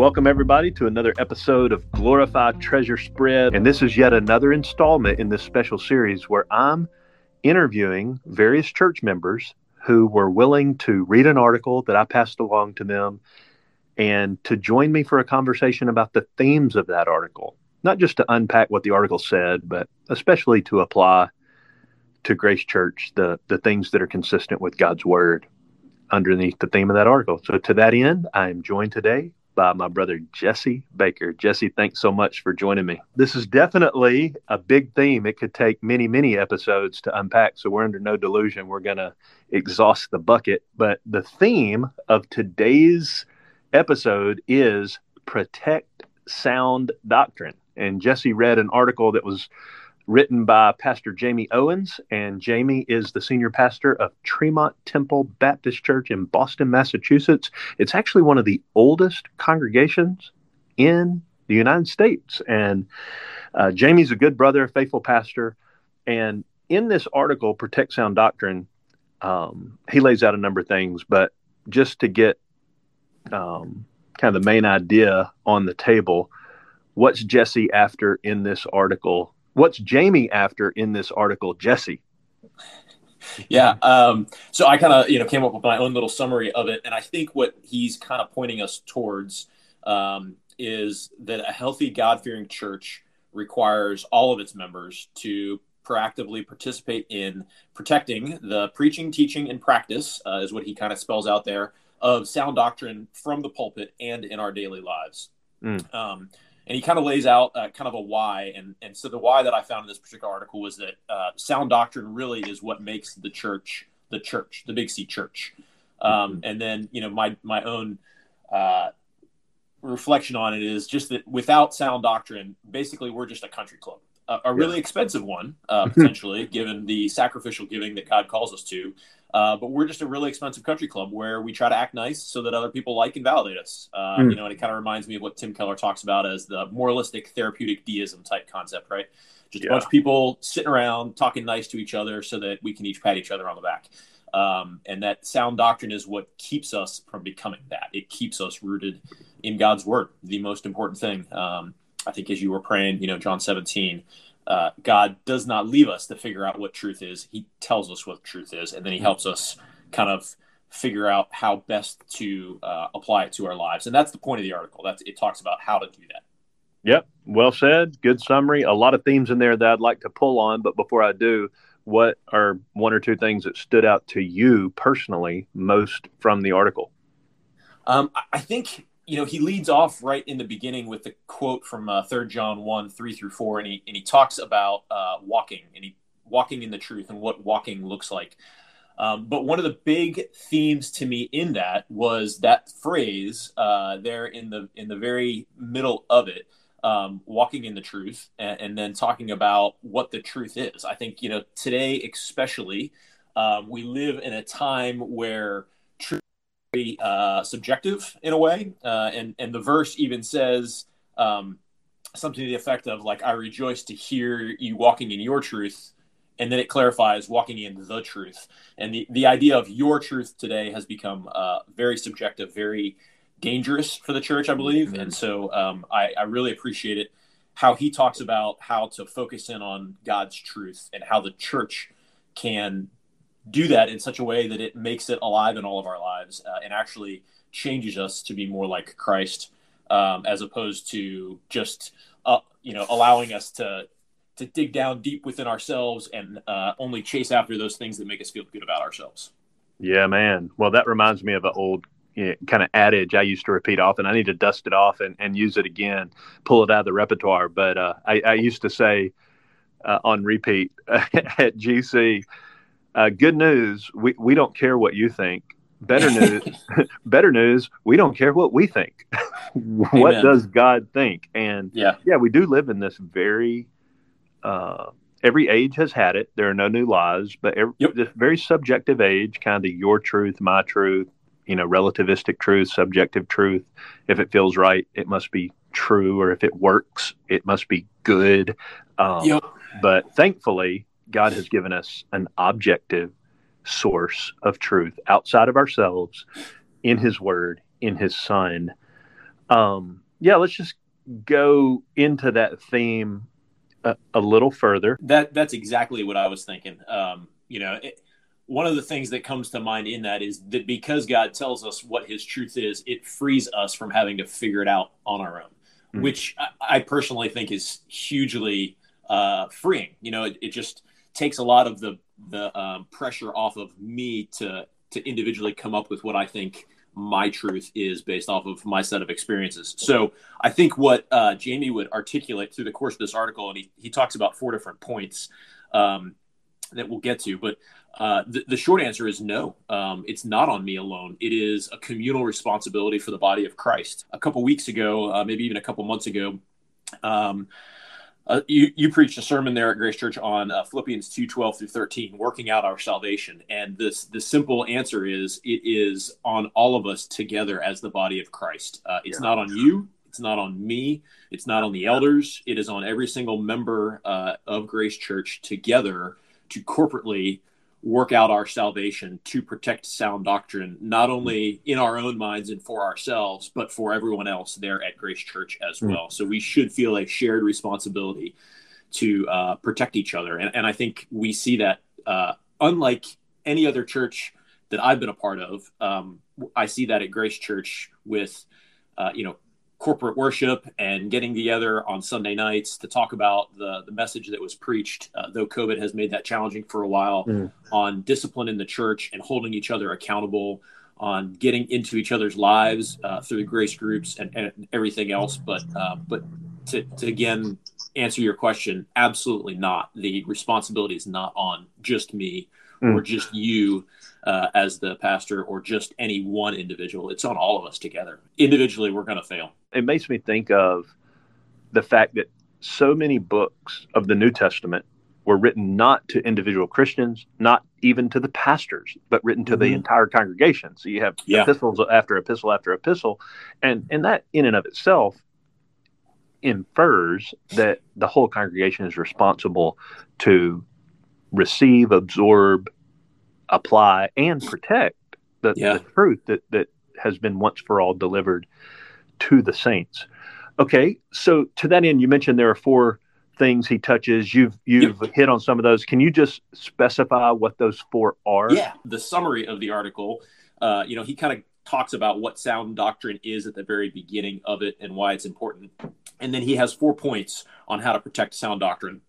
Welcome, everybody, to another episode of Glorified Treasure Spread. And this is yet another installment in this special series where I'm interviewing various church members who were willing to read an article that I passed along to them and to join me for a conversation about the themes of that article. Not just to unpack what the article said, but especially to apply to Grace Church the, the things that are consistent with God's Word underneath the theme of that article. So, to that end, I am joined today by my brother Jesse Baker. Jesse, thanks so much for joining me. This is definitely a big theme. It could take many, many episodes to unpack. So we're under no delusion. We're going to exhaust the bucket. But the theme of today's episode is protect sound doctrine. And Jesse read an article that was written by Pastor Jamie Owens. And Jamie is the senior pastor of Tremont Temple Baptist Church in Boston, Massachusetts. It's actually one of the oldest congregations in the United States. And uh, Jamie's a good brother, a faithful pastor. And in this article, Protect Sound Doctrine, um, he lays out a number of things, but just to get um, kind of the main idea on the table, what's Jesse after in this article what's Jamie after in this article, Jesse? Yeah. Um, so I kind of, you know, came up with my own little summary of it. And I think what he's kind of pointing us towards um, is that a healthy, God fearing church requires all of its members to proactively participate in protecting the preaching, teaching, and practice, uh, is what he kind of spells out there, of sound doctrine from the pulpit and in our daily lives. Mm. Um, and he kind of lays out uh, kind of a why. And, and so the why that I found in this particular article was that uh, sound doctrine really is what makes the church the church, the Big C church. Um, mm-hmm. and then, you know, my, my own uh, reflection on it is just that without sound doctrine, basically we're just a country club. A, really yeah. expensive one, uh, potentially, given the sacrificial giving that God calls us to. Uh, but we're just a really expensive country club where we try to act nice so that other people like and validate us. Uh, mm. You know, and it kind of reminds me of what Tim Keller talks about as the moralistic therapeutic deism type concept, right? Just yeah. a bunch of people sitting around talking nice to each other so that we can each pat each other on the back. Um, and that sound doctrine is what keeps us from becoming that. It keeps us rooted in God's word, the most important thing. Um, I think as you were praying, you know, John 17, uh, God does not leave us to figure out what truth is. He tells us what truth is, and then He hmm. helps us kind of figure out how best to uh, apply it to our lives. And that's the point of the article. That's it talks about how to do that. Yep, well said. Good summary. A lot of themes in there that I'd like to pull on, but before I do, what are one or two things that stood out to you personally most from the article? Um, I think you know, he leads off right in the beginning with the quote from uh, Third uh, John one three through four, and he and he talks about uh, walking and he walking in the truth and what walking looks like. Um, but one of the big themes to me in that was that phrase uh, there in the in the very middle of it, um, walking in the truth, and, and, then talking about what the truth is. I think you know today, especially, um, we live in a time where uh, subjective in a way, uh, and and the verse even says um, something to the effect of like, "I rejoice to hear you walking in your truth," and then it clarifies walking in the truth. And the the idea of your truth today has become uh, very subjective, very dangerous for the church, I believe. Mm-hmm. And so um, I, I really appreciate it how he talks about how to focus in on God's truth and how the church can do that in such a way that it makes it alive in all of our lives uh, and actually changes us to be more like Christ, um, as opposed to just uh, you know allowing us to to dig down deep within ourselves and uh, only chase after those things that make us feel good about ourselves. Yeah, man. Well, that reminds me of an old you know, kind of adage I used to repeat often. I need to dust it off and, and use it again, pull it out of the repertoire. But uh, I, I, used to say uh, on repeat at GC, uh, good news, we, we don't care what you think. Better news, better news, we don't care what we think. what Amen. does God think? And yeah, yeah, we do live in this very. Uh, every age has had it. There are no new laws, but every, yep. this very subjective age, kind of your truth, my truth, you know, relativistic truth, subjective truth. If it feels right, it must be true, or if it works, it must be good. Um, yep. But thankfully, God has given us an objective source of truth outside of ourselves in His Word, in His Son. Um, yeah, let's just go into that theme a, a, little further. That that's exactly what I was thinking. Um, you know, it, one of the things that comes to mind in that is that because God tells us what His truth is, it frees us from having to figure it out on our own, mm-hmm. which I, I, personally think is hugely uh, freeing. You know, it, it, just takes a lot of the the um, pressure off of me to to individually come up with what I think my truth is based off of my set of experiences. So I think what uh, Jamie would articulate through the course of this article, and he, he talks about four different points um, that we'll get to, but uh, the, the, short answer is no. Um, it's not on me alone. It is a communal responsibility for the body of Christ. A couple weeks ago, uh, maybe even a couple months ago, um, uh, you, you preached a sermon there at Grace Church on uh, Philippians 2 12 through 13, working out our salvation. And this the simple answer is it is on all of us together as the body of Christ. Uh, it's yeah. not on you, it's not on me, it's not on the elders, it is on every single member uh, of Grace Church together to corporately work out our salvation to protect sound doctrine, not only in our own minds and for ourselves, but for everyone else there at Grace Church as hmm. well. Mm. So we should feel a shared responsibility to uh, protect each other. And, and, I think we see that, uh, unlike any other church that I've been a part of, um, I see that at Grace Church with, uh, you know, corporate worship and getting together on Sunday nights to talk about the, the message that was preached, uh, though COVID has made that challenging for a while, mm. on discipline in the church and holding each other accountable, on getting into each other's lives uh, through the grace groups and, and everything else. But uh, but to, to again answer your question, absolutely not. The responsibility is not on just me mm. or just you uh, as the pastor or just any one individual. It's on all of us together. Individually, we're going to fail. It makes me think of the fact that so many books of the New Testament were written not to individual Christians, not even to the pastors, but written to mm-hmm. the entire congregation. So you have yeah. epistles after epistle after epistle, and and that in and of itself infers that the whole congregation is responsible to receive, absorb, apply, and protect the, yeah. the truth that, that has been once for all delivered to the saints. Okay, so to that end, you mentioned there are four things he touches. You've you've yep. hit on some of those. Can you just specify what those four are? Yeah, the summary of the article. Uh, you know, he kind of talks about what sound doctrine is at the very beginning of it and why it's important, and then he has four points on how to protect sound doctrine.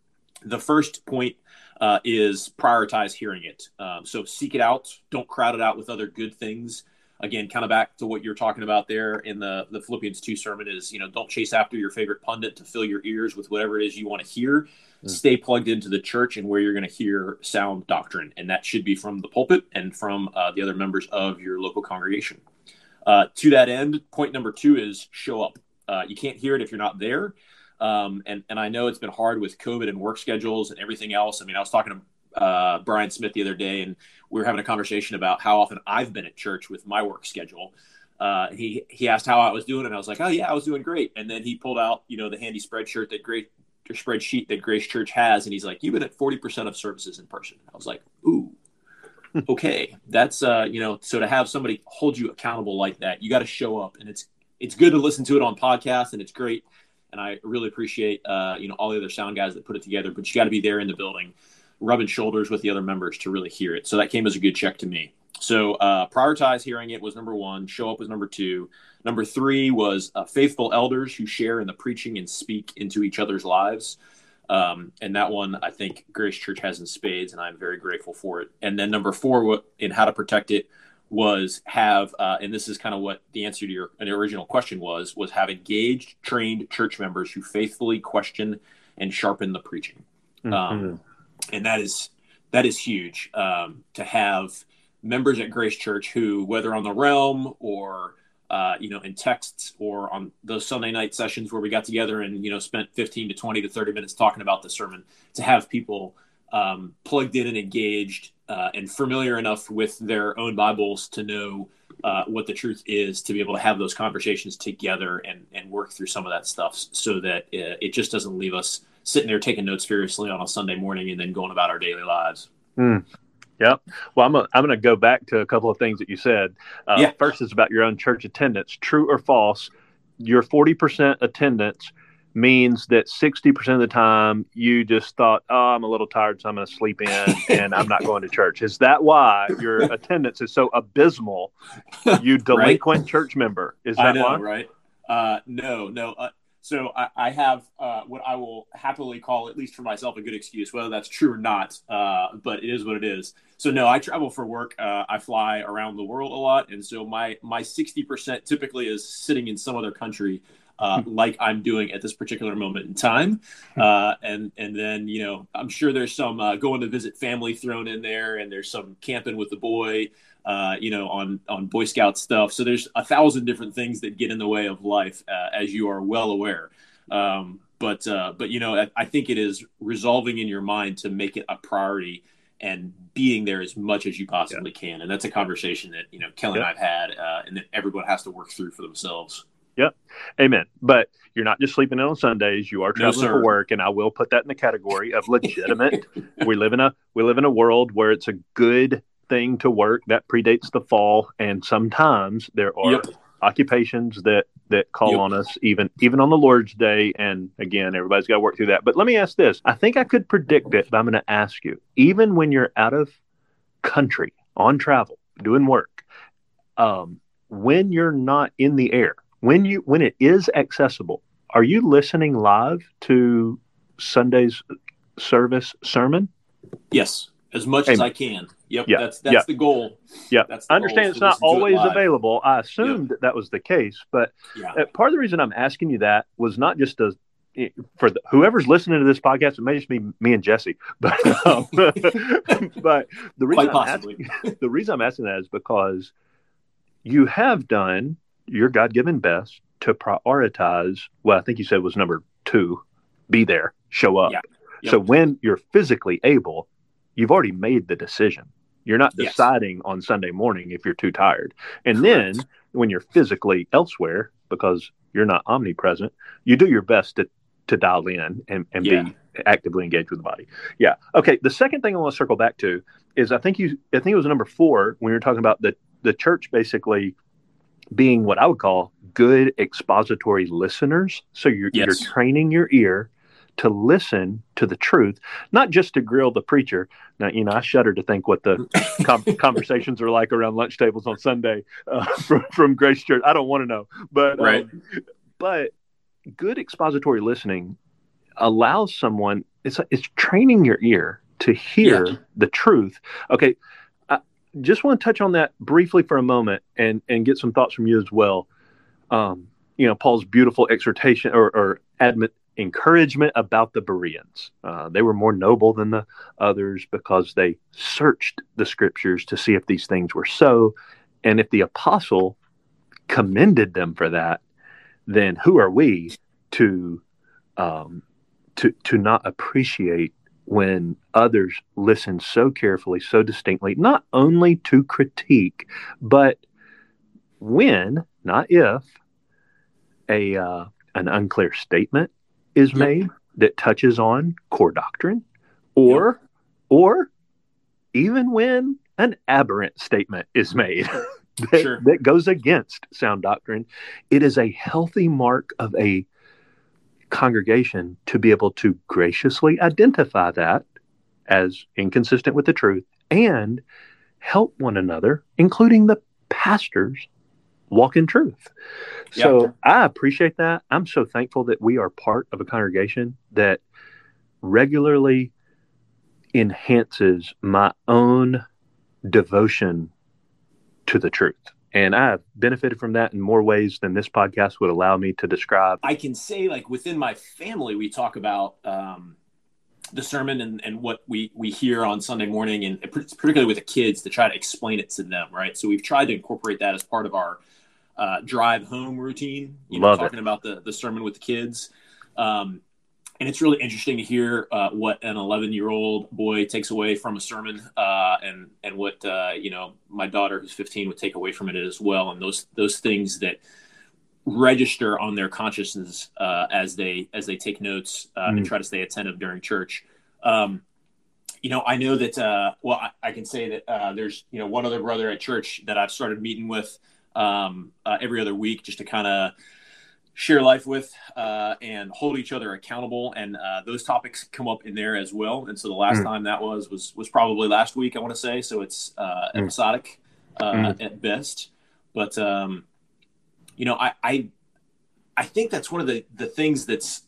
The first point uh, is prioritize hearing it. Um, so seek it out. Don't crowd it out with other good things. Again, kind of back to what you're talking about there in the, the Philippians 2 sermon is, you know, don't chase after your favorite pundit to fill your ears with whatever it is you want to hear. Mm. Stay plugged into the church and where you're going to hear sound doctrine. And that should be from the pulpit and from uh, the other members of your local congregation. Uh, to that end, point number two is show up. Uh, you can't hear it if you're not there. Um, and, and I know it's been hard with COVID and work schedules and everything else. I mean, I was talking to uh, Brian Smith the other day, and we were having a conversation about how often I've been at church with my work schedule. Uh, he he asked how I was doing, and I was like, "Oh yeah, I was doing great." And then he pulled out, you know, the handy spreadsheet that great spreadsheet that Grace Church has, and he's like, "You've been at forty percent of services in person." I was like, "Ooh, okay, that's uh, you know." So to have somebody hold you accountable like that, you got to show up, and it's it's good to listen to it on podcast, and it's great and I really appreciate uh, you know all the other sound guys that put it together. But you got to be there in the building, rubbing shoulders with the other members to really hear it. So that came as a good check to me. So uh, prioritize hearing it was number one. Show up was number two. Number three was uh, faithful elders who share in the preaching and speak into each other's lives. Um, and that one I think Grace Church has in spades, and I'm very grateful for it. And then number four, in how to protect it, was have, uh, and this is kind of what the answer to your original question was, was have engaged, trained church members who faithfully question and sharpen the preaching. Mm-hmm. Um, and that is that is huge um, to have members at Grace Church who, whether on the realm or uh, you know in texts or on those Sunday night sessions where we got together and you know spent 15 to 20 to 30 minutes talking about the sermon, to have people um, plugged in and engaged uh, and familiar enough with their own Bibles to know uh, what the truth is, to be able to have those conversations together and, and work through some of that stuff so that it, uh, it just doesn't leave us sitting there taking notes seriously on a Sunday morning and then going about our daily lives. Mm. Yep. Well, I'm, a, I'm going to go back to a couple of things that you said. Uh, yeah. First is about your own church attendance. True or false? your 40% attendance means that 60% of the time you just thought, oh, I'm a little tired, so I'm going to sleep in and I'm not going to church. Is that why your attendance is so abysmal? You delinquent right? church member. Is that I know, why? right? Uh, no, no. Uh, so I, I have uh, what I will happily call, at least for myself, a good excuse, whether that's true or not. Uh, but it is what it is. So no, I travel for work. Uh, I fly around the world a lot, and so my my sixty percent typically is sitting in some other country uh, hmm. like I'm doing at this particular moment in time. Hmm. Uh, and and then you know I'm sure there's some uh, going to visit family thrown in there, and there's some camping with the boy, uh, you know, on on Boy Scout stuff. So there's a thousand different things that get in the way of life, uh, as you are well aware. Um, but uh, but you know I, I think it is resolving in your mind to make it a priority and being there as much as you possibly yeah. can. And that's a conversation that, you know, Kelly yeah. and I've had uh, and that everyone has to work through for themselves. Yep. Amen. But you're not just sleeping in on Sundays. You are traveling no, for work, and I will put that in the category of legitimate. we live in a we live in a world where it's a good thing to work. That predates the fall, and sometimes there are yep. occupations that that call yep. on us even even on the Lord's Day. And again, everybody's got to work through that. But let me ask this: I think I could predict it, but I'm going to ask you. Even when you're out of country on travel doing work, um, when you're not in the air when you when it is accessible, are you listening live to Sunday's service sermon? Yes, as much as I can. Yep, yeah, that's that's yeah. the goal. Yeah, that's I understand it's not always it available. I assumed yep. that that was the case, but yeah. Uh, part of the reason I'm asking you that was not just to for the, whoever's listening to this podcast, it may just be me and Jesse, but um, but the reason I'm asking, the reason I'm asking that is because you have done your God given best to prioritize what I think you said was number two be there, show up. Yeah. Yep. So when you're physically able, you've already made the decision. You're not deciding yes. on Sunday morning if you're too tired. And Correct. then when you're physically elsewhere, because you're not omnipresent, you do your best to, to dial in and, and yeah. be actively engaged with the body. Yeah. Okay. The second thing I want to circle back to is I think you I think it was number four when you were talking about the the church basically being what I would call good expository listeners. So you're, yes. you're training your ear to listen to the truth, not just to grill the preacher. Now, you know, I shudder to think what the com- conversations are like around lunch tables on Sunday uh, from, from, Grace Church. I don't want to know, but um, right. Um, but good expository listening allows someone. It's it's training your ear to hear yeah. the truth. Okay, just want to touch on that briefly for a moment and and get some thoughts from you as well. Um, you know, Paul's beautiful exhortation or, or admit encouragement about the Bereans. Uh, they were more noble than the others because they searched the scriptures to see if these things were so. And if the apostle commended them for that, then who are we to um, to to not appreciate when others listen so carefully, so distinctly, not only to critique, but when, not if, a uh, an unclear statement is made that touches on core doctrine, or yep. or even when an aberrant statement is made that, sure. that goes against sound doctrine, it is a healthy mark of a congregation to be able to graciously identify that as inconsistent with the truth and help one another, including the pastors, walk in truth. So I appreciate that. I'm so thankful that we are part of a congregation that regularly enhances my own devotion to the truth. And I've benefited from that in more ways than this podcast would allow me to describe. I can say, like, within my family, we talk about um, the sermon and, and what we, we hear on Sunday morning, and particularly with the kids, to try to explain it to them, right? So we've tried to incorporate that as part of our uh, drive home routine, you know, Love talking it. about the, the sermon with the kids. Um, and it's really interesting to hear uh, what an 11 year old boy takes away from a sermon uh, and and what uh, you know my daughter who's 15 would take away from it as well and those those things that register on their consciousness uh, as they as they take notes mm. and hmm. try to stay attentive during church um, you know i know that uh, well I, I, can say that there's you know one other brother at church that i've started meeting with um, every other week just to kind of share life with uh, and hold each other accountable and uh, those topics come up in there as well and so the last mm. time that was was was probably last week i want to say so it's uh, mm. episodic mm. at best but um, you know I, I i think that's one of the the things that's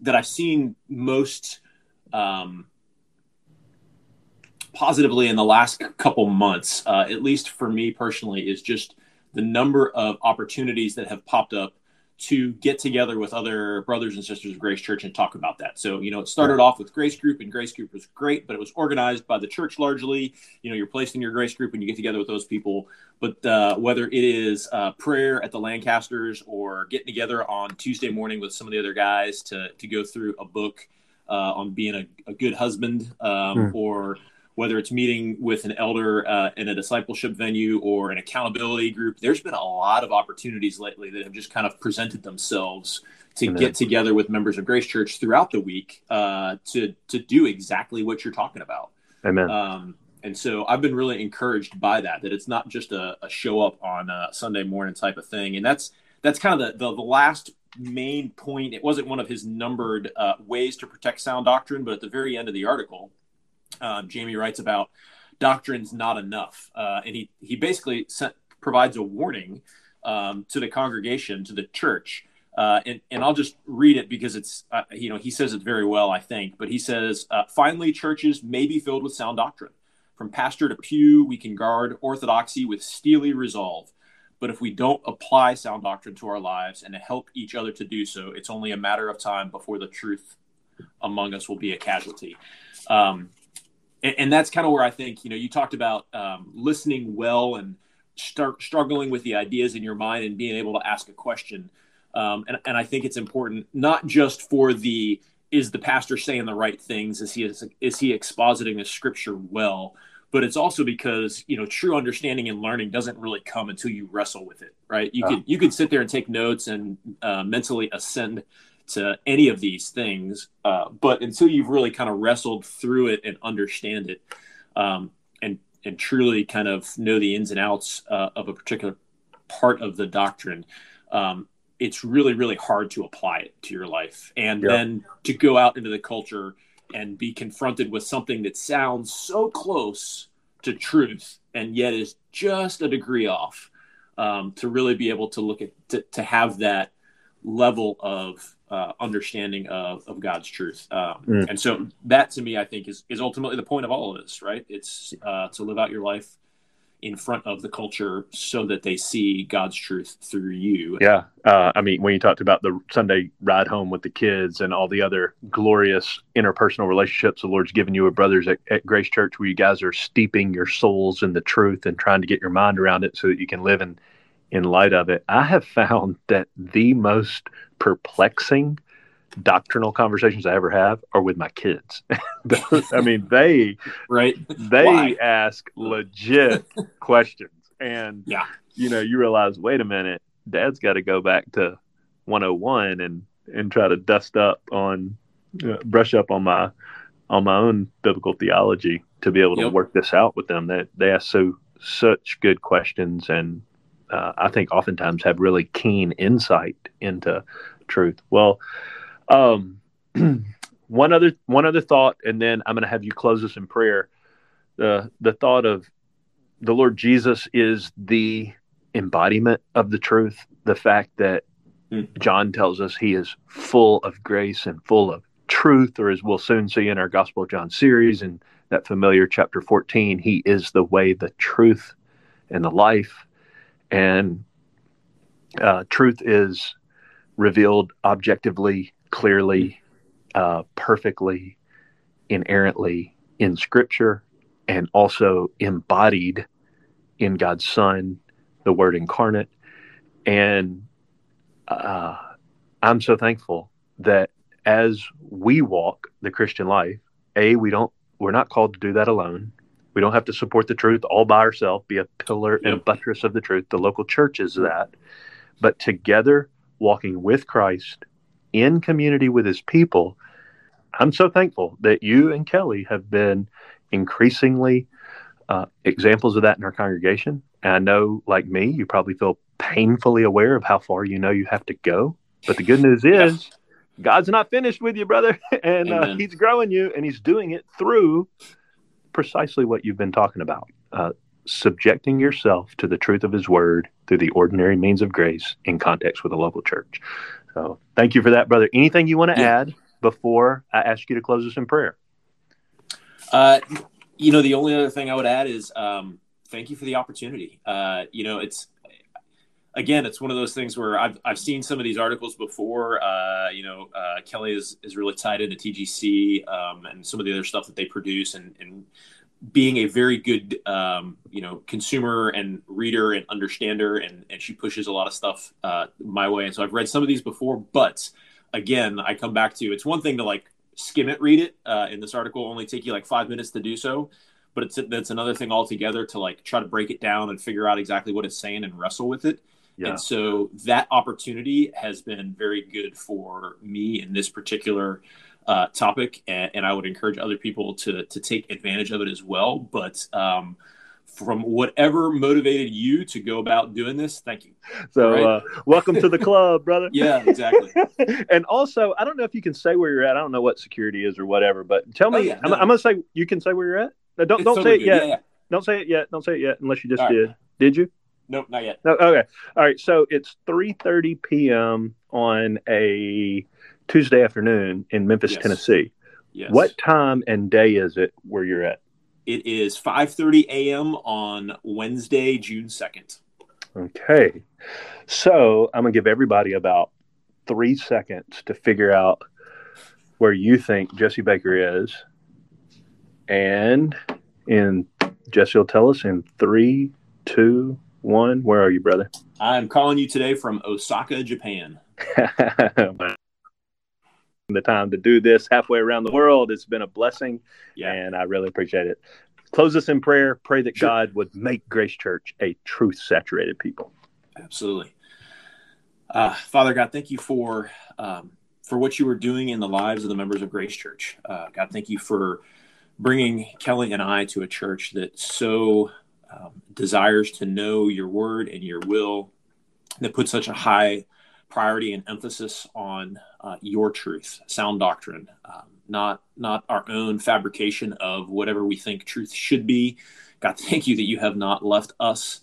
that i've seen most um, positively in the last couple months uh, at least for me personally is just the number of opportunities that have popped up to get together with other brothers and sisters of Grace Church and talk about that. So, you know, it started off with Grace Group, and Grace Group was great, but it was organized by the church largely. You know, you're placed in your Grace Group and you get together with those people. But uh, whether it is uh, prayer at the Lancasters or getting together on Tuesday morning with some of the other guys to, to go through a book uh, on being a, a good husband um, mm. or whether it's meeting with an elder uh, in a discipleship venue or an accountability group, there's been a lot of opportunities lately that have just kind of presented themselves to Amen. get together with members of Grace Church throughout the week uh, to to do exactly what you're talking about. Amen. Um, and so I've been really encouraged by that. That it's not just a, a show up on a Sunday morning type of thing, and that's that's kind of the, the, the last main point. It wasn't one of his numbered uh, ways to protect sound doctrine, but at the very end of the article, um, Jamie writes about doctrine's not enough, uh, and he he basically sent, provides a warning um, to the congregation, to the church. Uh, and, and I'll just read it because it's, uh, you know, he says it very well, I think. But he says, uh, finally, churches may be filled with sound doctrine. From pastor to pew, we can guard orthodoxy with steely resolve. But if we don't apply sound doctrine to our lives and to help each other to do so, it's only a matter of time before the truth among us will be a casualty. Um, and, and that's kind of where I think you know you talked about um, listening well and start struggling with the ideas in your mind and being able to ask a question. Um, and, and I think it's important not just for the is the pastor saying the right things? Is he is, is he expositing the scripture well? But it's also because you know true understanding and learning doesn't really come until you wrestle with it, right? You could you could sit there and take notes and uh, mentally ascend to any of these things. Uh, but until you've really kind of wrestled through it and understand it, um, and and truly kind of know the ins and outs uh, of a particular part of the doctrine, um, it's really really hard to apply it to your life, and then to go out into the culture and be confronted with something that sounds so close to truth and yet is just a degree off. Um, to really be able to look at to, to have that level of uh, understanding of, of God's truth. Um, mm. And so that to me, I think is, is ultimately the point of all of this, right? It's uh, to live out your life in front of the culture so that they see God's truth through you. Yeah. Uh, I mean, when you talked about the Sunday ride home with the kids and all the other glorious interpersonal relationships the Lord's given you with brothers at, at Grace Church, where you guys are steeping your souls in the truth and trying to get your mind around it so that you can live in in light of it, I have found that the most perplexing doctrinal conversations I ever have are with my kids. I mean, they right they Why? ask legit questions, and yeah, you know, you realize, wait a minute, Dad's got to go back to 101 and and try to dust up on, uh, brush up on my on my own biblical theology to be able to yep. work this out with them. That they, they ask so such good questions and uh, I think oftentimes have really keen insight into truth. Well, um, one other one other thought, and then I'm going to have you close us in prayer. The the thought of the Lord Jesus is the embodiment of the truth. The fact that hmm. John tells us he is full of grace and full of truth, or as we'll soon see in our Gospel of John series and that familiar chapter 14, he is the way, the truth, and the life and uh, truth is revealed objectively, clearly, uh, perfectly, inerrantly in Scripture, and also embodied in God's Son, the Word incarnate. And uh, I'm so thankful that as we walk the Christian life, a we don't we're not called to do that alone. We don't have to support the truth all by ourselves, be a pillar and a buttress of the truth. The local church is that. But together, walking with Christ in community with his people, I'm so thankful that you and Kelly have been increasingly uh, examples of that in our congregation. And I know, like me, you probably feel painfully aware of how far you know you have to go But the good news is, yeah. God's not finished with you, brother, and uh, He's growing you, and He's doing it through precisely what you've been talking about. Uh, subjecting yourself to the truth of his word through the ordinary means of grace in context with a local church. So thank you for that, brother. Anything you want to yeah. add before I ask you to close us in prayer? Uh, you know, the only other thing I would add is um, thank you for the opportunity. Uh, you know, it's again, it's one of those things where I've, I've seen some of these articles before. Uh, you know, uh, Kelly is, is really tied into TGC um, and some of the other stuff that they produce, and, and being a very good, um, you know, consumer and reader and understander, and, and she pushes a lot of stuff uh, my way. And so I've read some of these before, but again, I come back to it's one thing to like skim it, read it. Uh, in this article, only take you like five minutes to do so, but it's that's another thing altogether to like try to break it down and figure out exactly what it's saying and wrestle with it. Yeah. And so that opportunity has been very good for me in this particular uh, topic, and, and, I would encourage other people to to take advantage of it as well. But um, from whatever motivated you to go about doing this, thank you. So, right? uh, welcome to the club, brother. yeah, exactly. and also, I don't know if you can say where you're at. I don't know what security is or whatever, but tell me. Oh, yeah, no. I'm, I'm, gonna say you can say where you're at. No, don't it's don't totally say it yet. Yeah, yeah. Don't say it yet. Don't say it yet unless you just did. Did you? Nope, not yet. No, okay. All right. So it's 3:30 p.m. on a Tuesday afternoon in Memphis, yes. Tennessee. Yes. What time and day is it where you're at? It is 5:30 a.m. on Wednesday, June 2nd. Okay. So, I'm going to give everybody about 3 seconds to figure out where you think Jesse Baker is. And in Jesse will tell us in three, two, one. Where are you, brother? I'm calling you today from Osaka, Japan. the time to do this halfway around the world. It's been a blessing, yeah. and I really appreciate it. Close us in prayer. Pray that sure. God would make Grace Church a truth saturated people. Absolutely. Uh, Father God, thank you for um, for what you are doing in the lives of the members of Grace Church. Uh, God, thank you for bringing Kelly and I to a church that so um, desires to know your word and your will, that puts such a high priority and emphasis on uh, your truth, sound doctrine, um, not not our own fabrication of whatever we think truth should be. God, thank you that you have not left us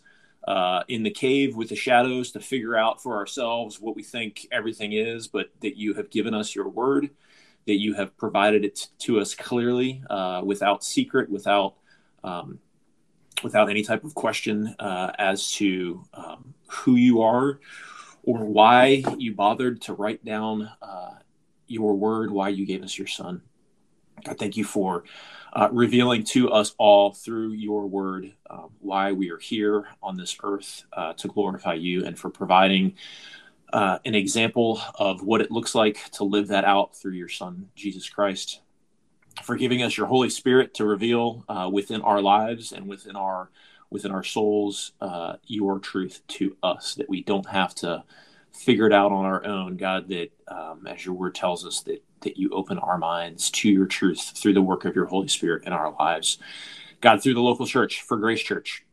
uh, in the cave with the shadows to figure out for ourselves what we think everything is, but that you have given us your word, that you have provided it to us clearly, uh, without secret, without um, without any type of question uh, as to um, who you are or why you bothered to write down uh, your word, why you gave us your son. I thank you for uh, revealing to us all through your word um, why we are here on this earth uh, to glorify you and for providing uh, an example of what it looks like to live that out through your son, Jesus Christ. For giving us your Holy Spirit to reveal uh, within our lives and within our within our souls uh, your truth to us, that we don't have to figure it out on our own. God, that um, as your word tells us, that that you open our minds to your truth through the work of your Holy Spirit in our lives. God, through the local church, for Grace Church,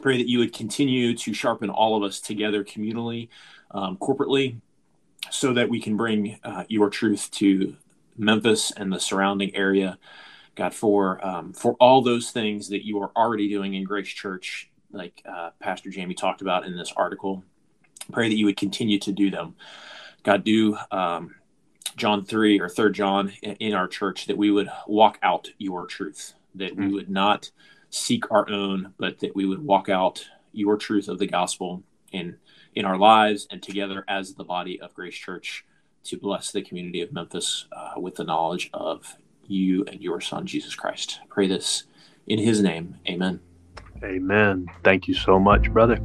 pray that you would continue to sharpen all of us together communally, um, corporately, so that we can bring uh, your truth to Memphis and the surrounding area. God, for um, for all those things that you are already doing in Grace Church, like uh, Pastor Jamie talked about in this article, pray that you would continue to do them. God, do um, John 3 or 3 John in our church that we would walk out your truth, that we hmm. would not seek our own, but that we would walk out your truth of the gospel in in our lives and together as the body of Grace Church to bless the community of Memphis uh, with the knowledge of you and your son, Jesus Christ. I pray this in his name. Amen. Amen. Thank you so much, brother.